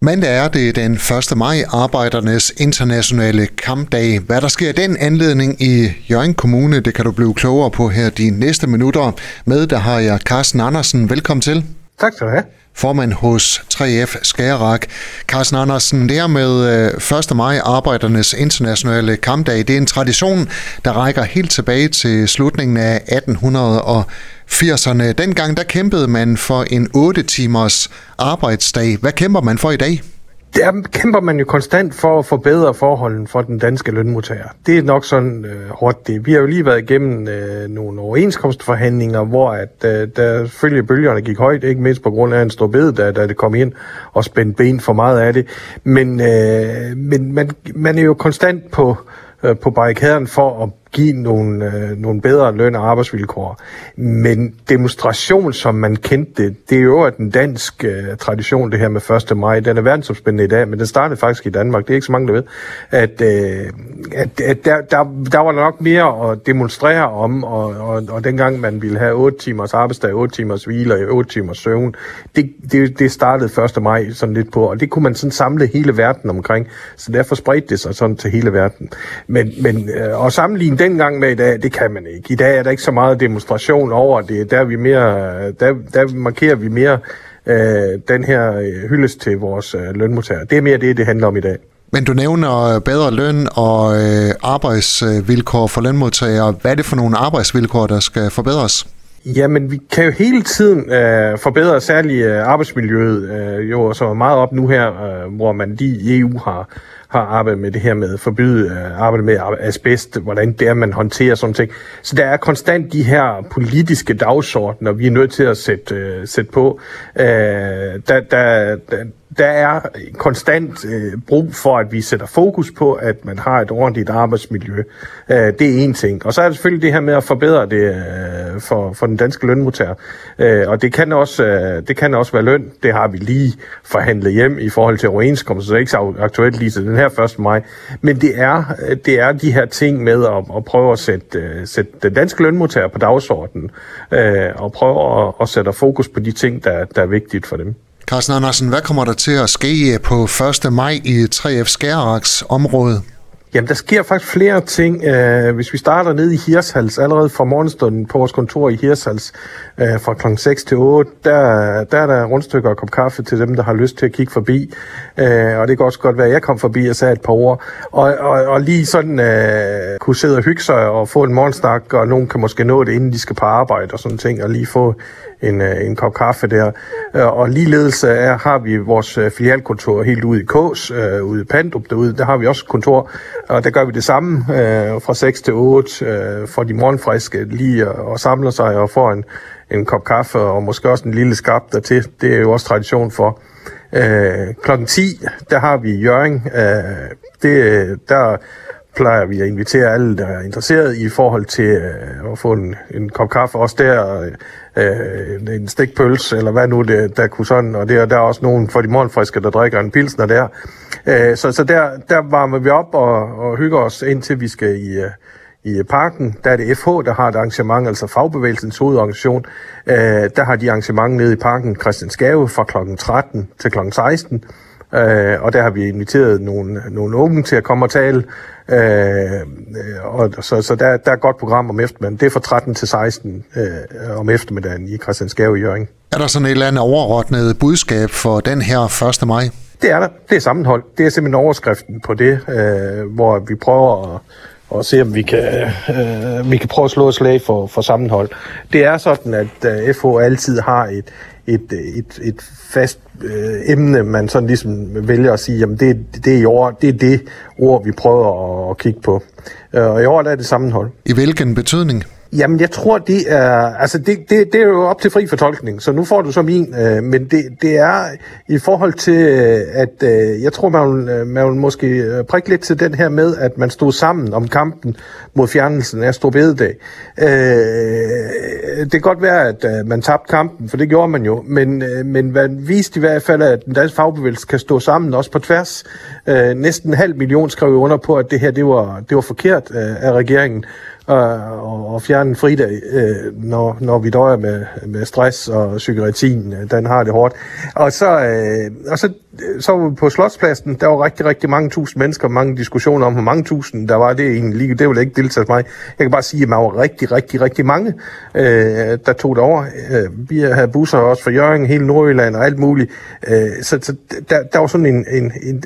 Mandag er det den 1. maj, arbejdernes internationale kampdag. Hvad der sker i den anledning i Jørgen Kommune, det kan du blive klogere på her de næste minutter. Med der har jeg Carsten Andersen. Velkommen til. Tak skal du have. Formand hos 3F Skagerak. Carsten Andersen, det her med øh, 1. maj, arbejdernes internationale kampdag. Det er en tradition, der rækker helt tilbage til slutningen af 1880'erne. Dengang der kæmpede man for en 8 timers arbejdsdag. Hvad kæmper man for i dag? Der kæmper man jo konstant for at forbedre forholdene for den danske lønmodtager. Det er nok sådan øh, hårdt det. Vi har jo lige været igennem øh, nogle overenskomstforhandlinger, hvor at, øh, der følge bølgerne gik højt, ikke mindst på grund af en stor bed, da, da det kom ind og spændte ben for meget af det. Men, øh, men man, man er jo konstant på, øh, på barrikaden for at give nogle, øh, nogle bedre løn- og arbejdsvilkår. Men demonstration, som man kendte det, det er jo at den dansk øh, tradition, det her med 1. maj. Den er verdensomspændende i dag, men den startede faktisk i Danmark. Det er ikke så mange, der ved. At, øh, at, at der, der, der var nok mere at demonstrere om, og, og, og dengang man ville have 8 timers arbejdsdag, 8 timers hvile og 8 timers søvn, det, det, det startede 1. maj sådan lidt på, og det kunne man sådan samle hele verden omkring. Så derfor spredte det sig sådan til hele verden. Men, men øh, at sammenligne dengang med i dag, det kan man ikke. I dag er der ikke så meget demonstration over det. Der, er vi mere, der, der markerer vi mere øh, den her hyldest til vores øh, lønmodtagere. Det er mere det, det handler om i dag. Men du nævner bedre løn og øh, arbejdsvilkår for lønmodtagere. Hvad er det for nogle arbejdsvilkår, der skal forbedres? Jamen, vi kan jo hele tiden øh, forbedre særligt øh, arbejdsmiljøet, øh, jo, så meget op nu her, øh, hvor man lige i EU har har arbejdet med det her med forbyde øh, arbejde med asbest, hvordan det er, man håndterer sådan ting. Så der er konstant de her politiske dagsordner, vi er nødt til at sætte, øh, sætte på. Øh, der, der, der, der er konstant øh, brug for, at vi sætter fokus på, at man har et ordentligt arbejdsmiljø. Øh, det er en ting. Og så er det selvfølgelig det her med at forbedre det øh, for, for den danske lønmodtager. Øh, og det kan, også, øh, det kan også være løn. Det har vi lige forhandlet hjem i forhold til overenskomsten, så det er ikke så aktuelt lige til den her 1. maj. Men det er, øh, det er de her ting med at, at prøve at sætte, øh, sætte den danske lønmodtager på dagsordenen, øh, og prøve at, at sætte fokus på de ting, der, der er vigtigt for dem. Carsten Andersen, hvad kommer der til at ske øh, på 1. maj i 3F Skæraks område? Jamen, der sker faktisk flere ting. Uh, hvis vi starter ned i Hirshals, allerede fra morgenstunden på vores kontor i Hirshals, uh, øh, fra kl. 6 til 8, der, der er der rundstykker og kop kaffe til dem, der har lyst til at kigge forbi. Uh, og det kan også godt være, at jeg kom forbi og sagde et par ord. Og, og, og lige sådan uh, kunne sidde og hygge sig og få en morgensnak, og nogen kan måske nå det, inden de skal på arbejde og sådan ting, og lige få en, øh, en kop kaffe der. Øh, og ligeledes er, har vi vores øh, filialkontor helt ude i Kås, øh, ude i Pandrup derude, der har vi også kontor, og der gør vi det samme øh, fra 6 til 8 øh, for de morgenfriske lige og, og samler sig og får en, en kop kaffe og måske også en lille skab dertil. Det er jo også tradition for. Øh, klokken 10, der har vi Jøring. Øh, det, der plejer vi at invitere alle, der er interesseret i forhold til øh, at få en, en kop kaffe. Også der øh, øh en stikpølse eller hvad nu det, der kunne sådan. Og der, der er også nogen for de morgenfriske, der drikker en pilsner der. Øh, så så der, der varmer vi op og, og hygger os, indtil vi skal i... Øh, I parken, der er det FH, der har et arrangement, altså fagbevægelsens hovedorganisation. Øh, der har de arrangement nede i parken Christiansgave fra kl. 13 til kl. 16. Øh, og der har vi inviteret nogle, nogle unge til at komme og tale. Øh, og så så der, der er et godt program om eftermiddagen. Det er fra 13 til 16 øh, om eftermiddagen i Christiansgave i Jørgen. Er der sådan et eller andet overordnet budskab for den her 1. maj? Det er der. Det er sammenhold. Det er simpelthen overskriften på det, øh, hvor vi prøver at og se, om vi kan, øh, vi kan prøve at slå et slag for, for sammenhold. Det er sådan, at øh, FH altid har et, et, et, et fast øh, emne, man sådan ligesom vælger at sige, jamen det, det, er i år, det er det ord, vi prøver at, at kigge på. Øh, og i år der er det sammenhold. I hvilken betydning? Jamen, jeg tror, det er, altså det, det, det er jo op til fri fortolkning, så nu får du så min, øh, men det, det er i forhold til, øh, at øh, jeg tror, man vil, man vil måske øh, prikke lidt til den her med, at man stod sammen om kampen mod fjernelsen af Storbededag. Øh, det kan godt være, at øh, man tabte kampen, for det gjorde man jo, men, øh, men man viste i hvert fald, at den danske fagbevægelse kan stå sammen, også på tværs. Øh, næsten en halv million skrev under på, at det her det var, det var forkert øh, af regeringen og, og fjerne en fridag, øh, når, når vi døjer med, med stress og psykiatrien, øh, den har det hårdt. Og så, øh, og så så var vi på Slotspladsen, der var rigtig, rigtig mange tusind mennesker, mange diskussioner om, hvor mange tusind der var. Det er egentlig det vil ikke deltage mig. Jeg kan bare sige, at man var rigtig, rigtig, rigtig mange, øh, der tog det over. Øh, vi havde busser også fra Jørgen, hele Nordjylland og alt muligt. Øh, så så der, der var sådan en, en, en,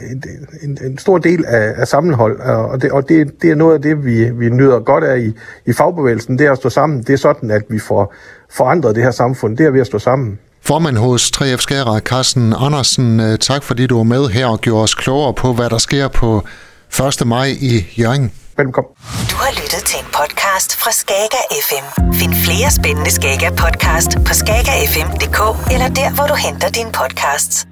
en, en stor del af, af sammenhold, og, det, og det, det er noget af det, vi, vi nyder godt af i, i fagbevægelsen, det er at stå sammen. Det er sådan, at vi får forandret det her samfund. Det er ved at stå sammen. Formand hos 3F Skæra, Carsten Andersen, øh, tak fordi du var med her og gjorde os klogere på, hvad der sker på 1. maj i Jørgen. Velkommen. Du har lyttet til en podcast fra Skager FM. Find flere spændende Skager podcast på skagerfm.dk eller der, hvor du henter dine podcasts.